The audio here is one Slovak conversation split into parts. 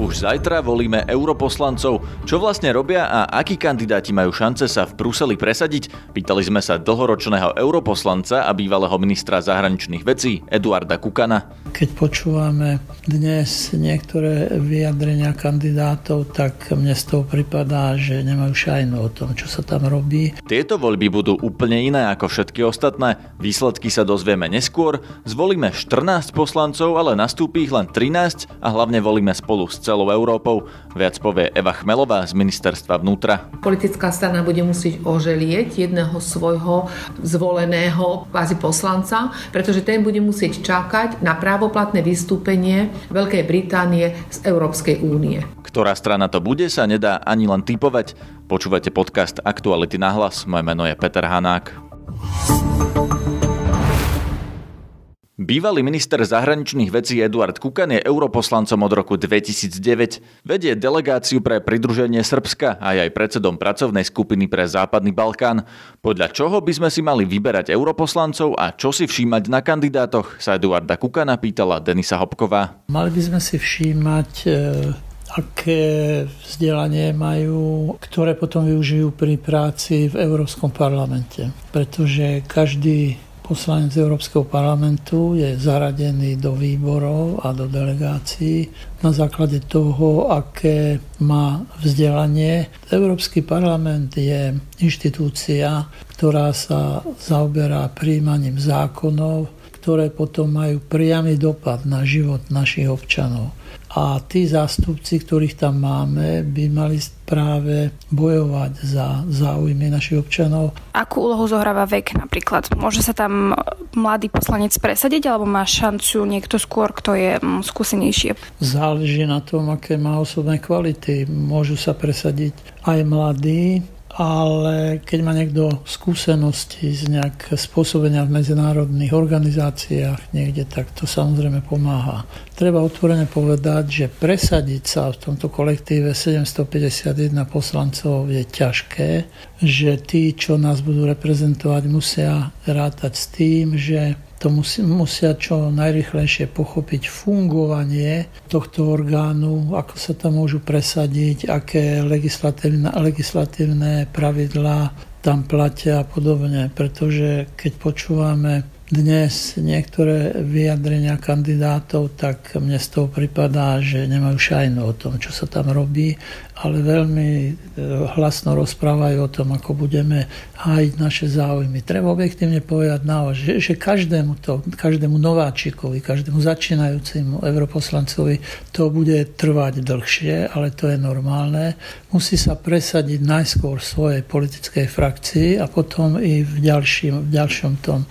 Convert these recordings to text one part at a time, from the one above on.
Už zajtra volíme europoslancov. Čo vlastne robia a akí kandidáti majú šance sa v Bruseli presadiť? Pýtali sme sa dlhoročného europoslanca a bývalého ministra zahraničných vecí Eduarda Kukana. Keď počúvame dnes niektoré vyjadrenia kandidátov, tak mne z toho pripadá, že nemajú šajnu o tom, čo sa tam robí. Tieto voľby budú úplne iné ako všetky ostatné. Výsledky sa dozvieme neskôr. Zvolíme 14 poslancov, ale nastúpi ich len 13 a hlavne volíme spolu s celou Európou. Viac povie Eva Chmelová z ministerstva vnútra. Politická strana bude musieť oželieť jedného svojho zvoleného kvázi poslanca, pretože ten bude musieť čakať na právoplatné vystúpenie Veľkej Británie z Európskej únie. Ktorá strana to bude, sa nedá ani len typovať. Počúvate podcast Aktuality na hlas. Moje meno je Peter Hanák. Bývalý minister zahraničných vecí Eduard Kukan je europoslancom od roku 2009. Vedie delegáciu pre pridruženie Srbska a je aj predsedom pracovnej skupiny pre Západný Balkán. Podľa čoho by sme si mali vyberať europoslancov a čo si všímať na kandidátoch, sa Eduarda Kukana pýtala Denisa Hopková. Mali by sme si všímať e, aké vzdelanie majú, ktoré potom využijú pri práci v Európskom parlamente. Pretože každý poslanec Európskeho parlamentu je zaradený do výborov a do delegácií na základe toho, aké má vzdelanie. Európsky parlament je inštitúcia, ktorá sa zaoberá príjmaním zákonov, ktoré potom majú priamy dopad na život našich občanov a tí zástupci, ktorých tam máme, by mali práve bojovať za záujmy našich občanov. Akú úlohu zohráva vek napríklad? Môže sa tam mladý poslanec presadiť alebo má šancu niekto skôr, kto je mm, skúsenejší? Záleží na tom, aké má osobné kvality. Môžu sa presadiť aj mladí, ale keď má niekto skúsenosti z nejak spôsobenia v medzinárodných organizáciách niekde, tak to samozrejme pomáha. Treba otvorene povedať, že presadiť sa v tomto kolektíve 751 poslancov je ťažké, že tí, čo nás budú reprezentovať, musia rátať s tým, že to musí, musia čo najrychlejšie pochopiť fungovanie tohto orgánu, ako sa tam môžu presadiť, aké legislatívne, legislatívne pravidlá tam platia a podobne. Pretože keď počúvame dnes niektoré vyjadrenia kandidátov, tak mne z toho pripadá, že nemajú šajnu o tom, čo sa tam robí, ale veľmi e, hlasno rozprávajú o tom, ako budeme hájiť naše záujmy. Treba objektívne povedať na že, že každému, to, každému nováčikovi, každému začínajúcemu europoslancovi to bude trvať dlhšie, ale to je normálne. Musí sa presadiť najskôr v svojej politickej frakcii a potom i v ďalším, v ďalšom tom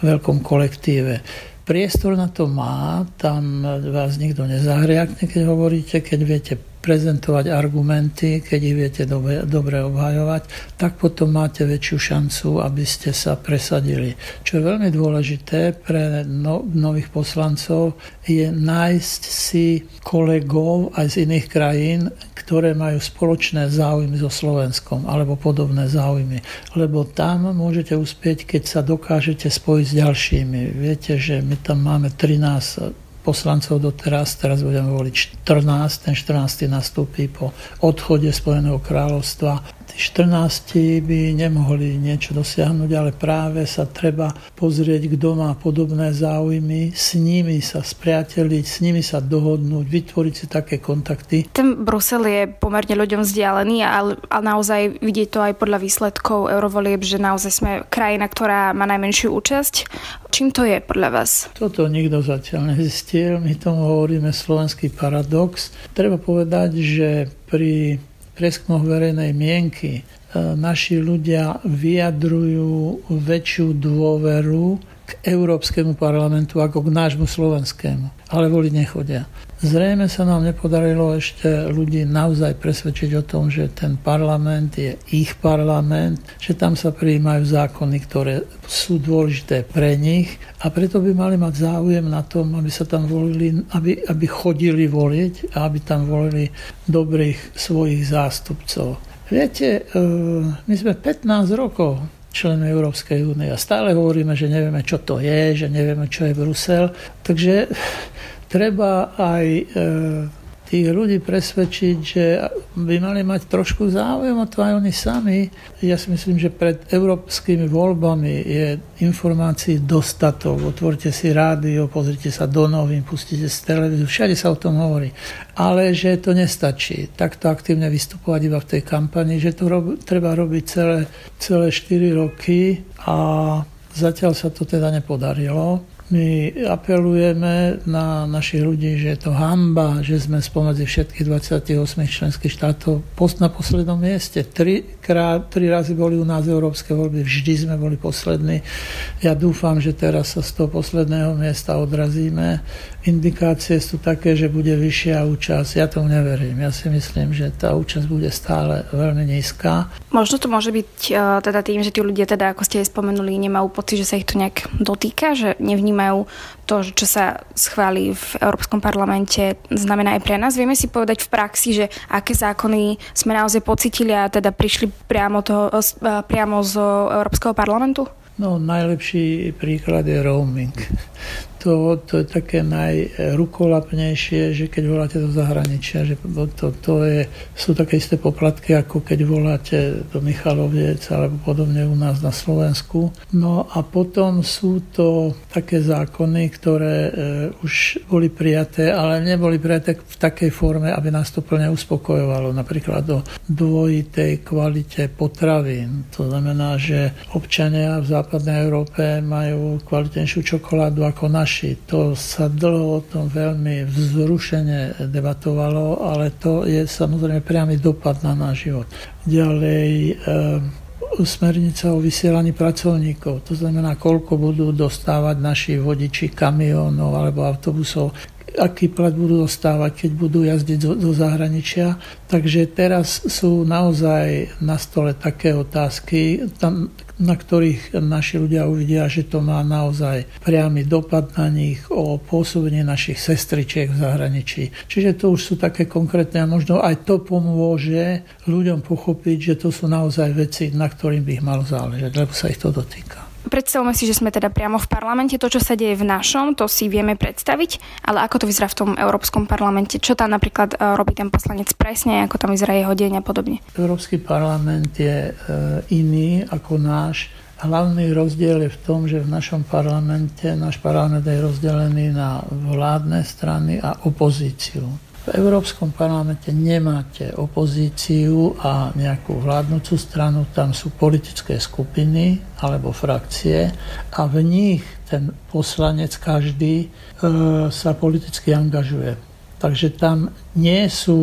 veľkom kolektíve. Priestor na to má, tam vás nikto nezahriakne, keď hovoríte, keď viete prezentovať argumenty, keď ich viete dobre, dobre obhajovať, tak potom máte väčšiu šancu, aby ste sa presadili. Čo je veľmi dôležité pre no, nových poslancov, je nájsť si kolegov aj z iných krajín, ktoré majú spoločné záujmy so Slovenskom alebo podobné záujmy. Lebo tam môžete uspieť, keď sa dokážete spojiť s ďalšími. Viete, že my tam máme 13 poslancov doteraz, teraz budeme voliť 14, ten 14. nastúpi po odchode Spojeného kráľovstva 14 by nemohli niečo dosiahnuť, ale práve sa treba pozrieť, kto má podobné záujmy, s nimi sa spriateliť, s nimi sa dohodnúť, vytvoriť si také kontakty. Ten Brusel je pomerne ľuďom vzdialený, ale, ale naozaj vidie to aj podľa výsledkov eurovolieb, že naozaj sme krajina, ktorá má najmenšiu účasť. Čím to je podľa vás? Toto nikto zatiaľ nezistil. My tomu hovoríme slovenský paradox. Treba povedať, že pri prieskumoch verejnej mienky e, naši ľudia vyjadrujú väčšiu dôveru k Európskemu parlamentu ako k nášmu slovenskému. Ale voliť nechodia. Zrejme sa nám nepodarilo ešte ľudí naozaj presvedčiť o tom, že ten parlament je ich parlament, že tam sa prijímajú zákony, ktoré sú dôležité pre nich a preto by mali mať záujem na tom, aby sa tam volili, aby, aby chodili voliť a aby tam volili dobrých svojich zástupcov. Viete, e, my sme 15 rokov členmi Európskej únie. A stále hovoríme, že nevieme, čo to je, že nevieme, čo je Brusel. Takže treba aj e, tých ľudí presvedčiť, že by mali mať trošku záujem o to aj oni sami. Ja si myslím, že pred európskymi voľbami je informácií dostatok. Otvorte si rádio, pozrite sa do novín, pustite z televíziu, všade sa o tom hovorí. Ale že to nestačí takto aktívne vystupovať iba v tej kampani, že to rob, treba robiť celé, celé 4 roky a zatiaľ sa to teda nepodarilo. My apelujeme na našich ľudí, že je to hamba, že sme spomedzi všetkých 28 členských štátov post na poslednom mieste. Tri, krát, tri razy boli u nás európske voľby, vždy sme boli poslední. Ja dúfam, že teraz sa z toho posledného miesta odrazíme. Indikácie sú také, že bude vyššia účasť. Ja tomu neverím. Ja si myslím, že tá účasť bude stále veľmi nízka. Možno to môže byť uh, teda tým, že tí ľudia, teda, ako ste aj spomenuli, nemajú pocit, že sa ich to nejak dotýka, že nevnímajú vnímajú to, čo sa schváli v Európskom parlamente, znamená aj pre nás. Vieme si povedať v praxi, že aké zákony sme naozaj pocitili a teda prišli priamo, toho, priamo z Európskeho parlamentu? No, najlepší príklad je roaming to, to je také najrukolapnejšie, že keď voláte do zahraničia, že to, to je, sú také isté poplatky, ako keď voláte do Michaloviec alebo podobne u nás na Slovensku. No a potom sú to také zákony, ktoré e, už boli prijaté, ale neboli prijaté v takej forme, aby nás to plne uspokojovalo. Napríklad do dvojitej kvalite potravín. To znamená, že občania v západnej Európe majú kvalitnejšiu čokoládu ako naši naši. To sa dlho o tom veľmi vzrušene debatovalo, ale to je samozrejme priamy dopad na náš život. Ďalej e, smernica o vysielaní pracovníkov. To znamená, koľko budú dostávať naši vodiči kamionov alebo autobusov, aký plat budú dostávať, keď budú jazdiť do, do zahraničia. Takže teraz sú naozaj na stole také otázky, tam na ktorých naši ľudia uvidia, že to má naozaj priamy dopad na nich o pôsobenie našich sestričiek v zahraničí. Čiže to už sú také konkrétne a možno aj to pomôže ľuďom pochopiť, že to sú naozaj veci, na ktorým by ich malo záležať, lebo sa ich to dotýka. Predstavme si, že sme teda priamo v parlamente. To, čo sa deje v našom, to si vieme predstaviť, ale ako to vyzerá v tom Európskom parlamente? Čo tam napríklad e, robí ten poslanec presne, ako tam vyzerá jeho deň a podobne? Európsky parlament je e, iný ako náš. Hlavný rozdiel je v tom, že v našom parlamente, náš parlament je rozdelený na vládne strany a opozíciu. V Európskom parlamente nemáte opozíciu a nejakú vládnúcu stranu, tam sú politické skupiny alebo frakcie a v nich ten poslanec každý e, sa politicky angažuje. Takže tam nie sú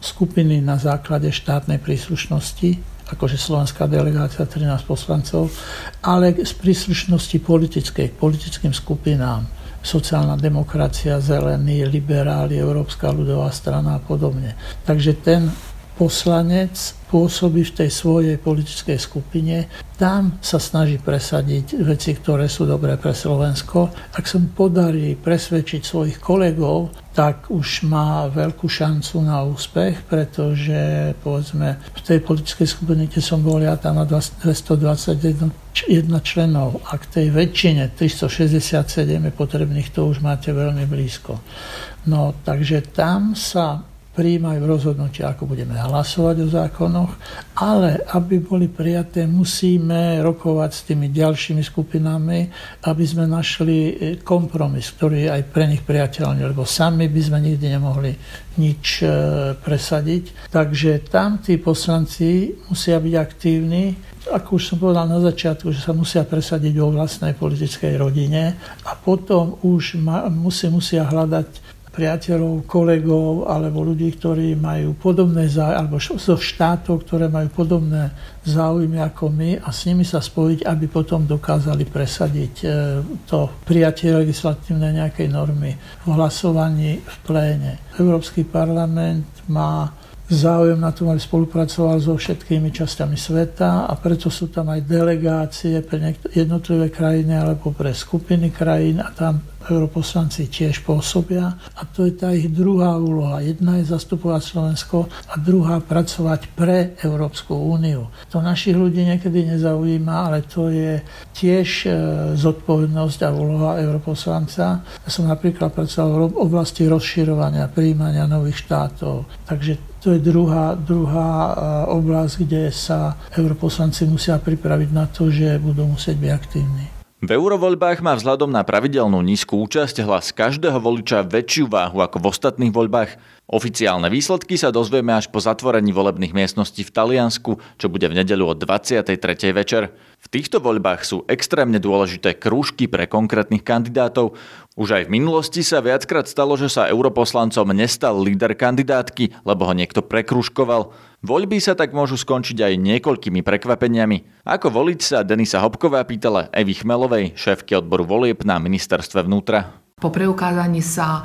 skupiny na základe štátnej príslušnosti, akože slovenská delegácia 13 poslancov, ale z príslušnosti politickej, k politickým skupinám sociálna demokracia, zelení, liberáli, Európska ľudová strana a podobne. Takže ten poslanec pôsobí v tej svojej politickej skupine, tam sa snaží presadiť veci, ktoré sú dobré pre Slovensko. Ak sa mu podarí presvedčiť svojich kolegov, tak už má veľkú šancu na úspech, pretože povedzme v tej politickej skupine, kde som bol ja, tam má 221 členov. A k tej väčšine 367 je potrebných, to už máte veľmi blízko. No, takže tam sa príjmajú rozhodnutia, ako budeme hlasovať o zákonoch, ale aby boli prijaté, musíme rokovať s tými ďalšími skupinami, aby sme našli e, kompromis, ktorý je aj pre nich priateľný, lebo sami by sme nikdy nemohli nič e, presadiť. Takže tam tí poslanci musia byť aktívni, ako už som povedal na začiatku, že sa musia presadiť vo vlastnej politickej rodine a potom už ma, musí, musia hľadať priateľov, kolegov alebo ľudí, ktorí majú podobné záujmy, alebo zo štátov, ktoré majú podobné záujmy ako my a s nimi sa spojiť, aby potom dokázali presadiť e, to prijatie legislatívnej nejakej normy v hlasovaní v pléne. Európsky parlament má záujem na tom, aby spolupracoval so všetkými časťami sveta a preto sú tam aj delegácie pre jednotlivé krajiny alebo pre skupiny krajín a tam europoslanci tiež pôsobia a to je tá ich druhá úloha. Jedna je zastupovať Slovensko a druhá pracovať pre Európsku úniu. To našich ľudí niekedy nezaujíma, ale to je tiež e, zodpovednosť a úloha europoslanca. Ja som napríklad pracoval v oblasti rozširovania, príjmania nových štátov. Takže to je druhá, druhá e, oblasť, kde sa europoslanci musia pripraviť na to, že budú musieť byť aktívni. V eurovoľbách má vzhľadom na pravidelnú nízku účasť hlas každého voliča väčšiu váhu ako v ostatných voľbách. Oficiálne výsledky sa dozvieme až po zatvorení volebných miestností v Taliansku, čo bude v nedelu o 23. večer. V týchto voľbách sú extrémne dôležité krúžky pre konkrétnych kandidátov. Už aj v minulosti sa viackrát stalo, že sa europoslancom nestal líder kandidátky, lebo ho niekto prekružkoval. Voľby sa tak môžu skončiť aj niekoľkými prekvapeniami. Ako voliť sa Denisa Hopková pýtala Evy Chmelovej, šéfky odboru volieb na ministerstve vnútra. Po preukázaní sa e,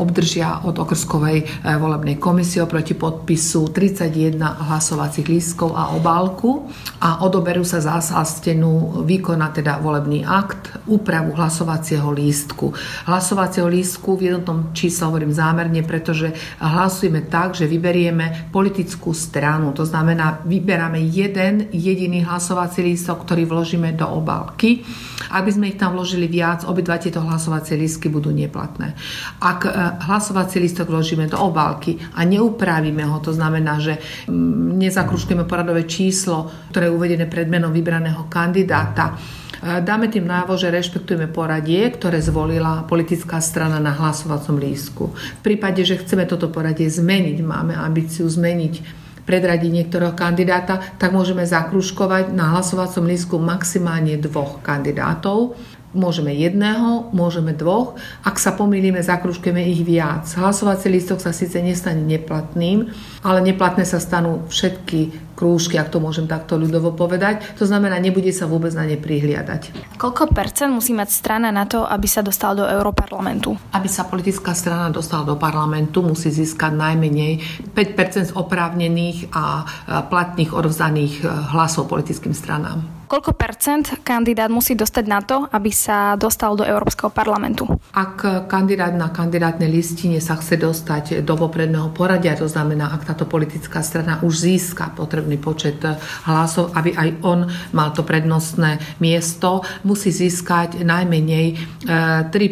obdržia od okrskovej e, volebnej komisie oproti podpisu 31 hlasovacích lístkov a obálku a odoberú sa zásastenú výkona teda volebný akt, úpravu hlasovacieho lístku. Hlasovacieho lístku v jednotnom čísle hovorím zámerne, pretože hlasujeme tak, že vyberieme politickú stranu. To znamená, vyberáme jeden jediný hlasovací lístok, ktorý vložíme do obálky. Aby sme ich tam vložili viac, obidva tieto hlasovacie lístky budú neplatné. Ak e, hlasovací listok vložíme do obálky a neupravíme ho, to znamená, že mm, nezakruškujeme poradové číslo, ktoré je uvedené pred menom vybraného kandidáta, e, dáme tým návo, že rešpektujeme poradie, ktoré zvolila politická strana na hlasovacom lístku. V prípade, že chceme toto poradie zmeniť, máme ambíciu zmeniť predradiť niektorého kandidáta, tak môžeme zakruškovať na hlasovacom lístku maximálne dvoch kandidátov Môžeme jedného, môžeme dvoch. Ak sa pomýlime, zakružkujeme ich viac. Hlasovací lístok sa síce nestane neplatným, ale neplatné sa stanú všetky krúžky, ak to môžem takto ľudovo povedať. To znamená, nebude sa vôbec na ne prihliadať. Koľko percent musí mať strana na to, aby sa dostal do Európarlamentu? Aby sa politická strana dostala do parlamentu, musí získať najmenej 5% oprávnených a platných odovzdaných hlasov politickým stranám. Koľko percent kandidát musí dostať na to, aby sa dostal do Európskeho parlamentu? Ak kandidát na kandidátnej listine sa chce dostať do popredného poradia, to znamená, ak táto politická strana už získa potrebný počet hlasov, aby aj on mal to prednostné miesto, musí získať najmenej 3 e,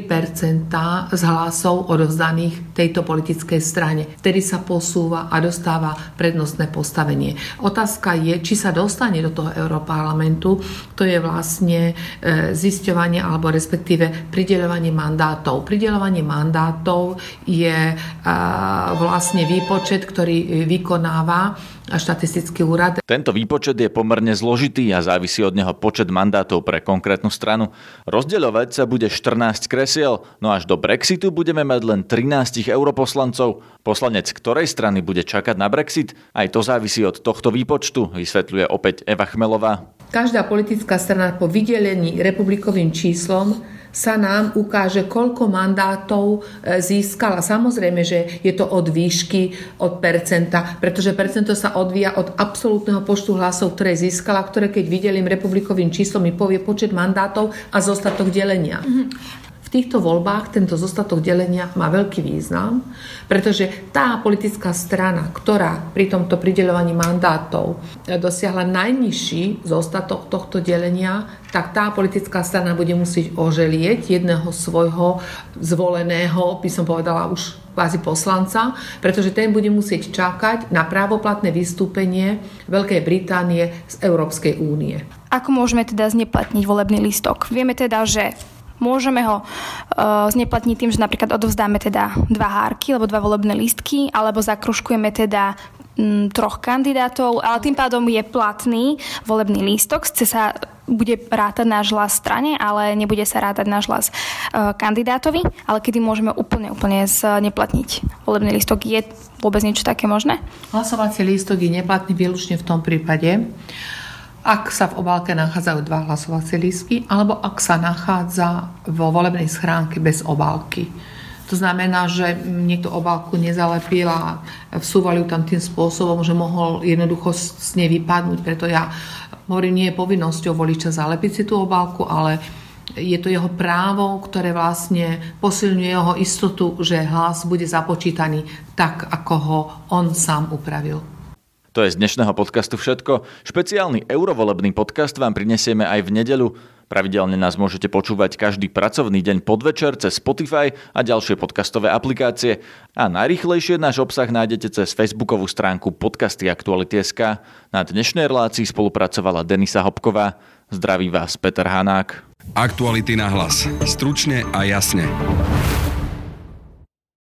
z hlasov odovzdaných tejto politickej strane. Vtedy sa posúva a dostáva prednostné postavenie. Otázka je, či sa dostane do toho Európarlamentu to je vlastne e, zisťovanie alebo respektíve prideľovanie mandátov. Prideľovanie mandátov je e, vlastne výpočet, ktorý vykonáva štatistický úrad. Tento výpočet je pomerne zložitý a závisí od neho počet mandátov pre konkrétnu stranu. Rozdeľovať sa bude 14 kresiel, no až do Brexitu budeme mať len 13 europoslancov. Poslanec ktorej strany bude čakať na Brexit? Aj to závisí od tohto výpočtu, vysvetľuje opäť Eva Chmelová. Každá politická strana po vydelení republikovým číslom sa nám ukáže, koľko mandátov e, získala. Samozrejme, že je to od výšky, od percenta, pretože percento sa odvíja od absolútneho počtu hlasov, ktoré získala, ktoré keď videlím republikovým číslom mi povie počet mandátov a zostatok delenia. Týchto voľbách tento zostatok delenia má veľký význam, pretože tá politická strana, ktorá pri tomto prideľovaní mandátov dosiahla najnižší zostatok tohto delenia, tak tá politická strana bude musieť oželieť jedného svojho zvoleného, by som povedala už kvázi poslanca, pretože ten bude musieť čakať na právoplatné vystúpenie Veľkej Británie z Európskej únie. Ako môžeme teda zneplatniť volebný listok? Vieme teda, že Môžeme ho uh, zneplatniť tým, že napríklad odovzdáme teda dva hárky alebo dva volebné lístky, alebo zakruškujeme teda m, mm, troch kandidátov, ale tým pádom je platný volebný lístok, chce sa bude rátať náš hlas strane, ale nebude sa rátať náš hlas uh, kandidátovi, ale kedy môžeme úplne, úplne zneplatniť volebný lístok. Je vôbec niečo také možné? Hlasovací lístok je neplatný výlučne v tom prípade, ak sa v obálke nachádzajú dva hlasovacie lístky, alebo ak sa nachádza vo volebnej schránke bez obálky. To znamená, že niekto obálku nezalepil a vsúvali ju tam tým spôsobom, že mohol jednoducho z nej vypadnúť. Preto ja hovorím, nie je povinnosťou voliča zalepiť si tú obálku, ale je to jeho právo, ktoré vlastne posilňuje jeho istotu, že hlas bude započítaný tak, ako ho on sám upravil. To je z dnešného podcastu všetko. Špeciálny eurovolebný podcast vám prinesieme aj v nedeľu. Pravidelne nás môžete počúvať každý pracovný deň podvečer cez Spotify a ďalšie podcastové aplikácie. A najrychlejšie náš obsah nájdete cez facebookovú stránku podcasty Aktuality.sk. Na dnešnej relácii spolupracovala Denisa Hopková. Zdraví vás Peter Hanák. Aktuality na hlas. Stručne a jasne.